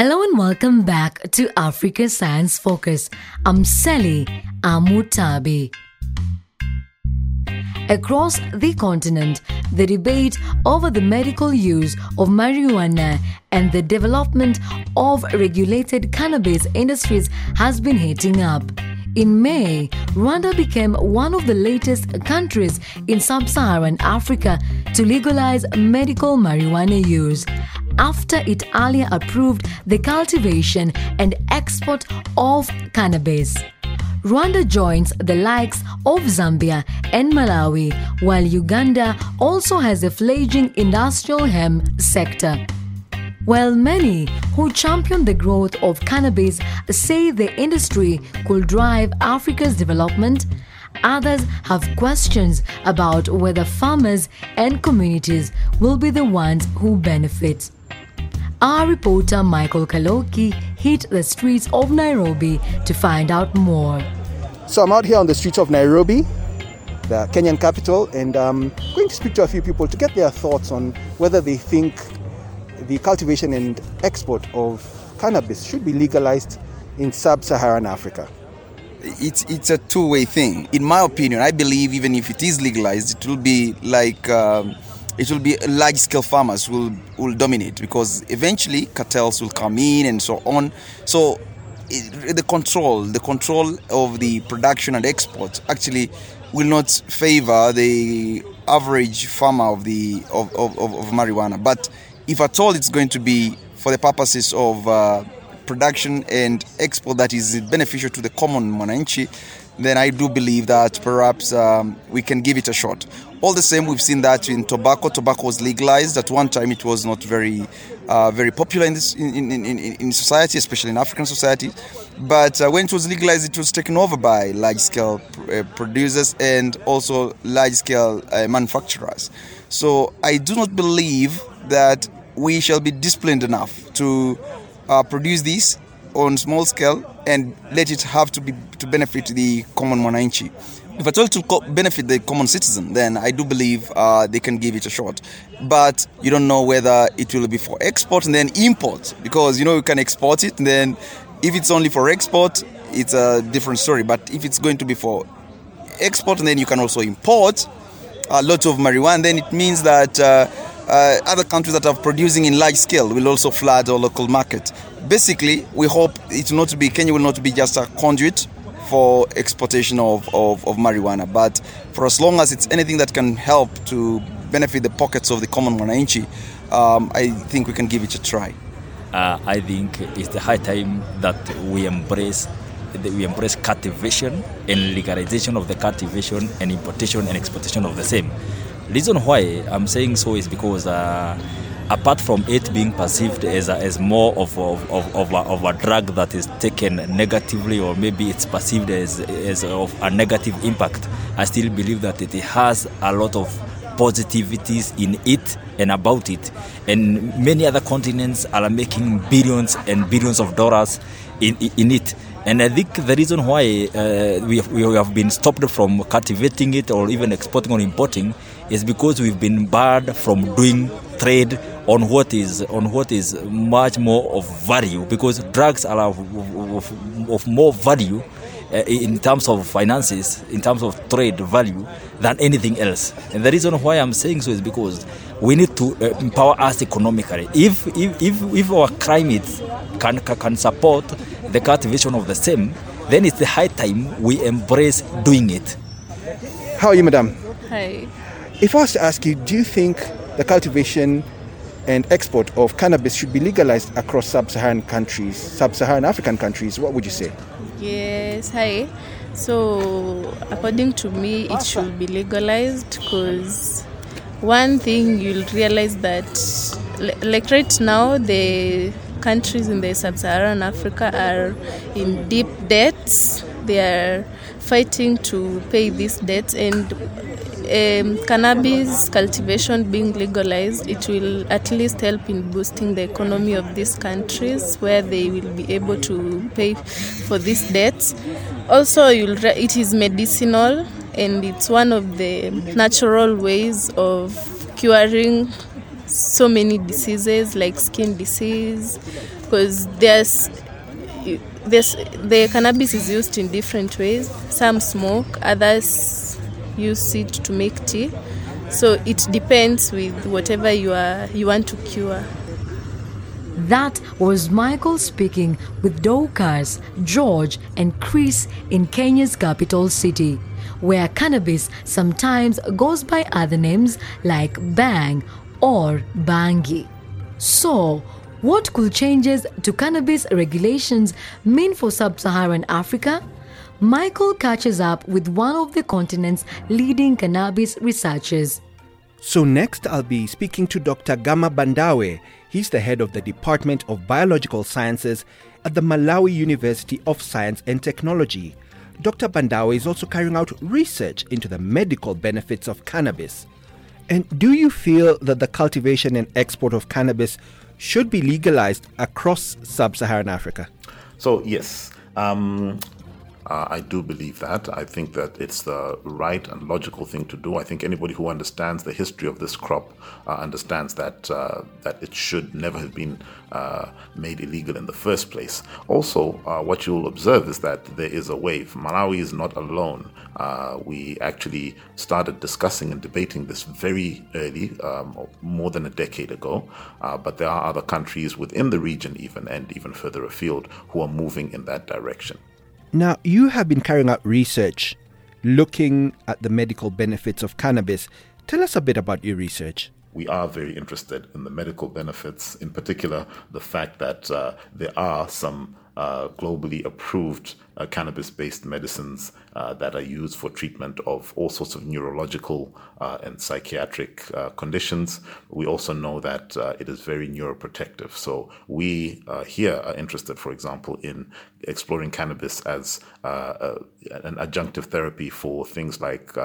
Hello and welcome back to Africa Science Focus. I'm Selly Amutabi. Across the continent, the debate over the medical use of marijuana and the development of regulated cannabis industries has been heating up. In May, Rwanda became one of the latest countries in sub Saharan Africa to legalize medical marijuana use after it earlier approved the cultivation and export of cannabis. Rwanda joins the likes of Zambia and Malawi, while Uganda also has a fledgling industrial hemp sector. While many who champion the growth of cannabis say the industry could drive Africa's development, others have questions about whether farmers and communities will be the ones who benefit. Our reporter Michael Kaloki hit the streets of Nairobi to find out more. So I'm out here on the streets of Nairobi, the Kenyan capital, and I'm going to speak to a few people to get their thoughts on whether they think the cultivation and export of cannabis should be legalized in sub-Saharan Africa. It's it's a two-way thing. In my opinion, I believe even if it is legalized, it will be like. Um, it will be large scale farmers will will dominate because eventually cartels will come in and so on so the control the control of the production and export actually will not favor the average farmer of the of, of, of marijuana but if at all it's going to be for the purposes of uh, production and export that is beneficial to the common mwananchi then I do believe that perhaps um, we can give it a shot. All the same, we've seen that in tobacco. Tobacco was legalized at one time; it was not very, uh, very popular in this in, in, in, in, society, especially in African society. But uh, when it was legalized, it was taken over by large-scale uh, producers and also large-scale uh, manufacturers. So I do not believe that we shall be disciplined enough to uh, produce this on small scale and let it have to be to benefit the common mwananchi. If at all to benefit the common citizen, then I do believe uh, they can give it a shot. But you don't know whether it will be for export and then import because you know you can export it and then if it's only for export, it's a different story. But if it's going to be for export and then you can also import a lot of marijuana, then it means that. Uh, uh, other countries that are producing in large scale will also flood our local market. Basically, we hope it not be Kenya will not be just a conduit for exportation of, of, of marijuana, but for as long as it's anything that can help to benefit the pockets of the common mwananchi, um, I think we can give it a try. Uh, I think it's the high time that we embrace we embrace cultivation and legalization of the cultivation and importation and exportation of the same. Reason why I'm saying so is because uh, apart from it being perceived as, a, as more of, of, of, of, a, of a drug that is taken negatively or maybe it's perceived as, as of a negative impact, I still believe that it has a lot of positivities in it and about it. And many other continents are making billions and billions of dollars in, in it. And I think the reason why uh, we, we have been stopped from cultivating it or even exporting or importing is because we've been barred from doing trade on what is on what is much more of value because drugs are of, of, of more value uh, in terms of finances, in terms of trade value, than anything else. And the reason why I'm saying so is because we need to uh, empower us economically. If, if, if, if our climate can, can support the cultivation of the same, then it's the high time we embrace doing it. How are you, madam? Hi. If I was to ask you, do you think the cultivation and export of cannabis should be legalized across sub-Saharan countries, sub-Saharan African countries, what would you say? Yes, hi. So, according to me, it should be legalized because one thing you'll realize that, like right now, the countries in the sub-Saharan Africa are in deep debts. They are fighting to pay these debts, and um, cannabis cultivation being legalized, it will at least help in boosting the economy of these countries where they will be able to pay for these debts. Also, it is medicinal and it's one of the natural ways of curing so many diseases like skin disease because there's there's the cannabis is used in different ways some smoke others use it to make tea so it depends with whatever you are you want to cure That was Michael speaking with Dorcas, George, and Chris in Kenya's capital city, where cannabis sometimes goes by other names like bang or bangi. So, what could changes to cannabis regulations mean for sub Saharan Africa? Michael catches up with one of the continent's leading cannabis researchers. So, next I'll be speaking to Dr. Gama Bandawe. He's the head of the Department of Biological Sciences at the Malawi University of Science and Technology. Dr. Bandawe is also carrying out research into the medical benefits of cannabis. And do you feel that the cultivation and export of cannabis should be legalized across sub Saharan Africa? So, yes, um, uh, I do believe that. I think that it's the right and logical thing to do. I think anybody who understands the history of this crop uh, understands that uh, that it should never have been uh, made illegal in the first place. Also, uh, what you'll observe is that there is a wave. Malawi is not alone. Uh, we actually started discussing and debating this very early, um, more than a decade ago. but there are other countries within the region, even and even further afield, who are moving in that direction. Now, you have been carrying out research looking at the medical benefits of cannabis. Tell us a bit about your research. We are very interested in the medical benefits, in particular, the fact that uh, there are some uh, globally approved uh, cannabis based medicines uh, that are used for treatment of all sorts of neurological uh, and psychiatric uh, conditions. We also know that uh, it is very neuroprotective. So, we here are interested, for example, in exploring cannabis as a, an adjunctive therapy for things like.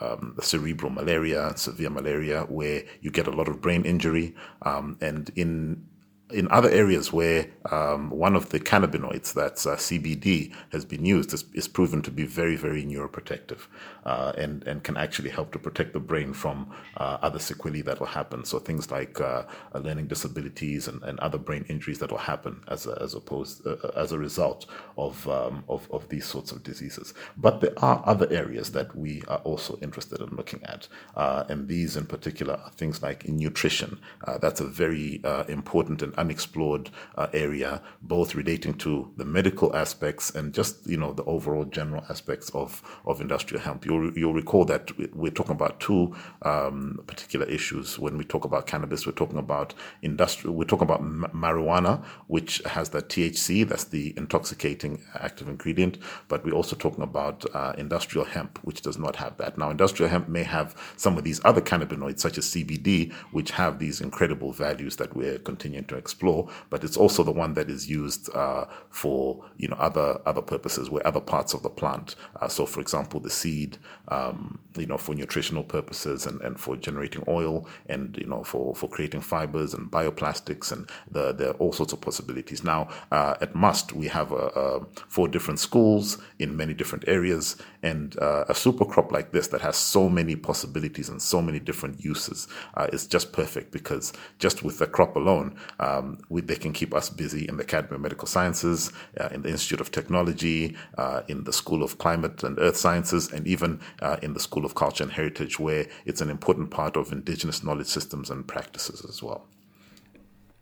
Um, cerebral malaria, severe malaria, where you get a lot of brain injury. Um, and in in other areas where um, one of the cannabinoids, that's uh, CBD, has been used, is, is, proven to be very, very neuroprotective uh, and, and can actually help to protect the brain from uh, other sequelae that will happen. So things like uh, learning disabilities and, and other brain injuries that will happen as a, as opposed uh, as a result of, um, of, of these sorts of diseases. But there are other areas that we are also interested in looking at, uh, and these in particular are things like nutrition. that's a very important and unexplored uh, area, both relating to the medical aspects and just you know the overall general aspects of of industrial hemp. You'll you'll recall that we're talking about two um, particular issues when we talk about cannabis. We're talking about industrial. We're talking about marijuana, which has the THC, that's the intoxicating active ingredient, but we're also talking about uh, industrial hemp, which does not have that. Now, industrial hemp may have some of these other cannabinoids, such as CBD, which have these incredible values that we're continuing to explore, but it's also the one that is used uh, for you know other other purposes, where other parts of the plant. Uh, so, for example, the seed, um, you know, for nutritional purposes and, and for generating oil, and you know, for for creating fibers and bioplastics, and the, there are all sorts of possibilities. Now, uh, at MUST, we have a, a four different schools in many different areas, and uh, a super crop like this that has so many possibilities and so many different uses uh, is just perfect because just with the crop alone, um, we, they can keep us busy in the Academy of Medical Sciences, uh, in the Institute of Technology, uh, in the School of Climate and Earth Sciences, and even uh, in the School of Culture and Heritage, where it's an important part of indigenous knowledge systems and practices as well.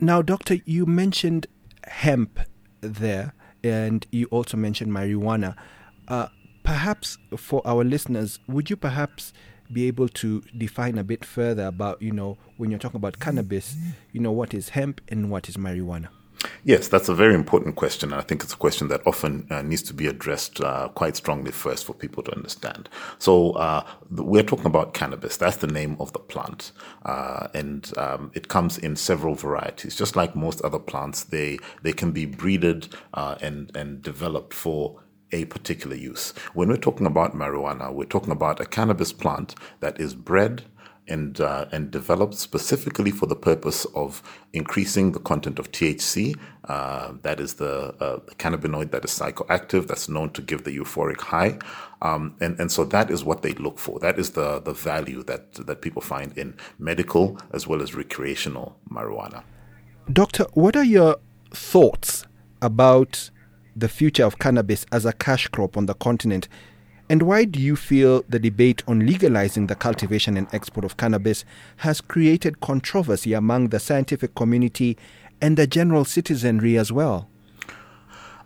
Now, Doctor, you mentioned hemp there, and you also mentioned marijuana. Uh, perhaps for our listeners, would you perhaps be able to define a bit further about, you know, when you're talking about cannabis, you know, what is hemp and what is marijuana? Yes, that's a very important question. And I think it's a question that often uh, needs to be addressed uh, quite strongly first for people to understand. So, uh, we're talking about cannabis. That's the name of the plant. Uh, and um, it comes in several varieties. Just like most other plants, they, they can be breeded uh, and, and developed for a particular use. When we're talking about marijuana, we're talking about a cannabis plant that is bred and uh, and developed specifically for the purpose of increasing the content of THC. Uh, that is the, uh, the, cannabinoid that is psychoactive, that's known to give the euphoric high, um, and and so that is what they look for. That is the the value that that people find in medical as well as recreational marijuana. Doctor, what are your thoughts about the future of cannabis as a cash crop on the continent? And why do you feel the debate on legalizing the cultivation and export of cannabis has created controversy among the scientific community and the general citizenry as well?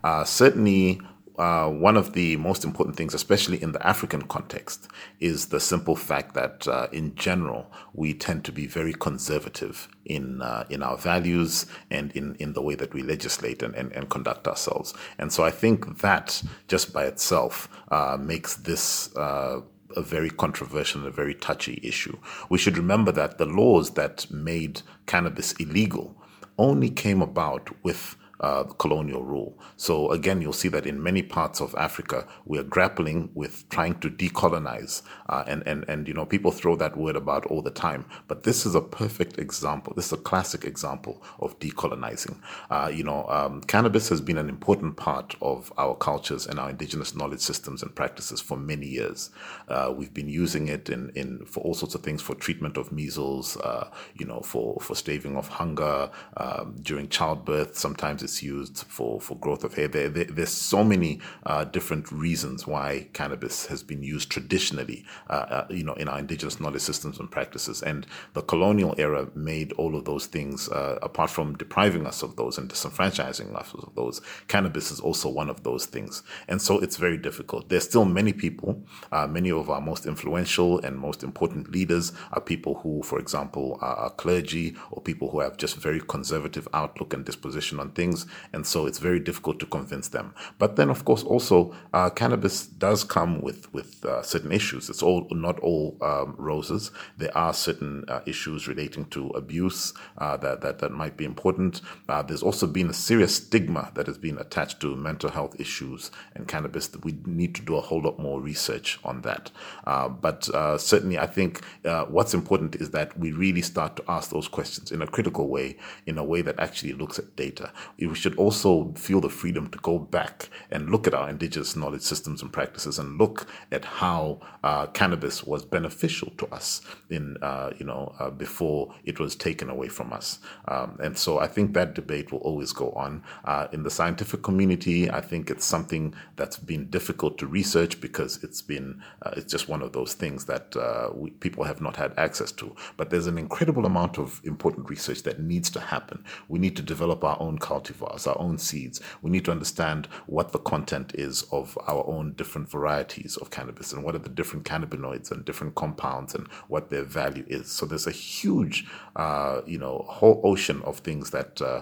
Uh, certainly, uh, one of the most important things, especially in the African context, is the simple fact that, uh, in general, we tend to be very conservative in uh, in our values and in, in the way that we legislate and, and, and conduct ourselves. And so, I think that just by itself uh, makes this uh, a very controversial and a very touchy issue. We should remember that the laws that made cannabis illegal only came about with uh, colonial rule. So again, you'll see that in many parts of Africa, we are grappling with trying to decolonize, uh, and and and you know people throw that word about all the time, but this is a perfect example. This is a classic example of decolonizing. Uh, you know, um, cannabis has been an important part of our cultures and our indigenous knowledge systems and practices for many years. Uh, we've been using it in in for all sorts of things for treatment of measles, uh, you know, for for staving off hunger um, during childbirth. Sometimes it's it's used for, for growth of hair. There, there there's so many uh, different reasons why cannabis has been used traditionally, uh, uh, you know, in our indigenous knowledge systems and practices. And the colonial era made all of those things, uh, apart from depriving us of those and disenfranchising us of those, cannabis is also one of those things. And so it's very difficult. There's still many people, uh, many of our most influential and most important leaders are people who, for example, are clergy or people who have just very conservative outlook and disposition on things and so it's very difficult to convince them. But then, of course, also uh, cannabis does come with with uh, certain issues. It's all not all um, roses. There are certain uh, issues relating to abuse uh, that, that that might be important. Uh, there's also been a serious stigma that has been attached to mental health issues and cannabis. That we need to do a whole lot more research on that. Uh, but certainly, I think what's important is that we really start to ask those questions in a critical way, in a way that actually looks at data we should also feel the freedom to go back and look at our indigenous knowledge systems and practices and look at how uh, cannabis was beneficial to us in uh, you know uh, before it was taken away from us. Um, and so I think that debate will always go on uh, in the scientific community. I think it's something that's been difficult to research because it's been uh, it's just one of those things that uh, we, people have not had access to. But there's an incredible amount of important research that needs to happen. We need to develop our own cultivars, our own seeds. We need to understand what the content is of our own different varieties of cannabis and what are the different cannabinoids and different compounds and what their value is. So there's a huge, uh, you know, whole ocean of things that uh,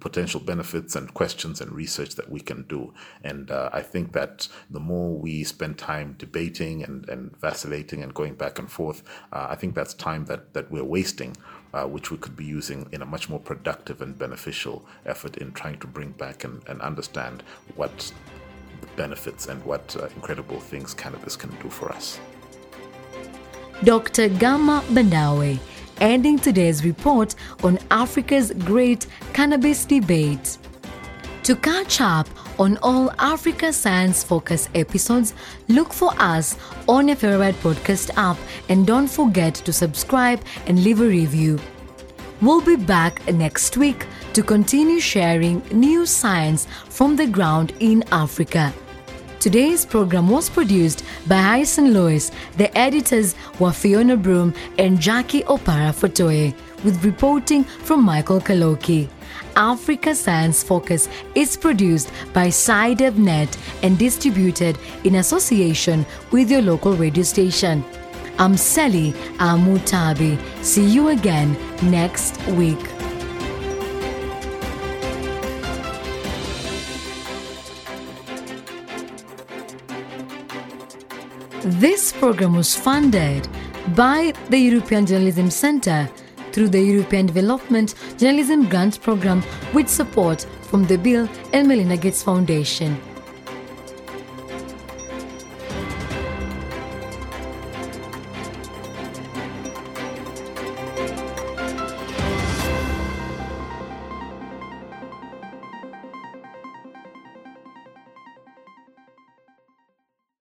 potential benefits and questions and research that we can do. And uh, I think that the more we spend time debating and, and vacillating and going back and forth, uh, I think that's time that, that we're wasting uh, which we could be using in a much more productive and beneficial effort in trying to bring back and, and understand what the benefits and what uh, incredible things cannabis can do for us. Dr. Gama Bandawe, ending today's report on Africa's great cannabis debate. To catch up on all Africa Science Focus episodes, look for us on your favorite podcast app and don't forget to subscribe and leave a review. We'll be back next week to continue sharing new science from the ground in Africa. Today's program was produced by Hyson Lewis. The editors were Fiona Broom and Jackie Opara Fotoe, with reporting from Michael Kaloki. Africa Science Focus is produced by SciDevNet and distributed in association with your local radio station. I'm Selly Amutabi. See you again next week. This program was funded by the European Journalism Centre through the European Development Journalism Grant Program with support from the Bill and Melinda Gates Foundation.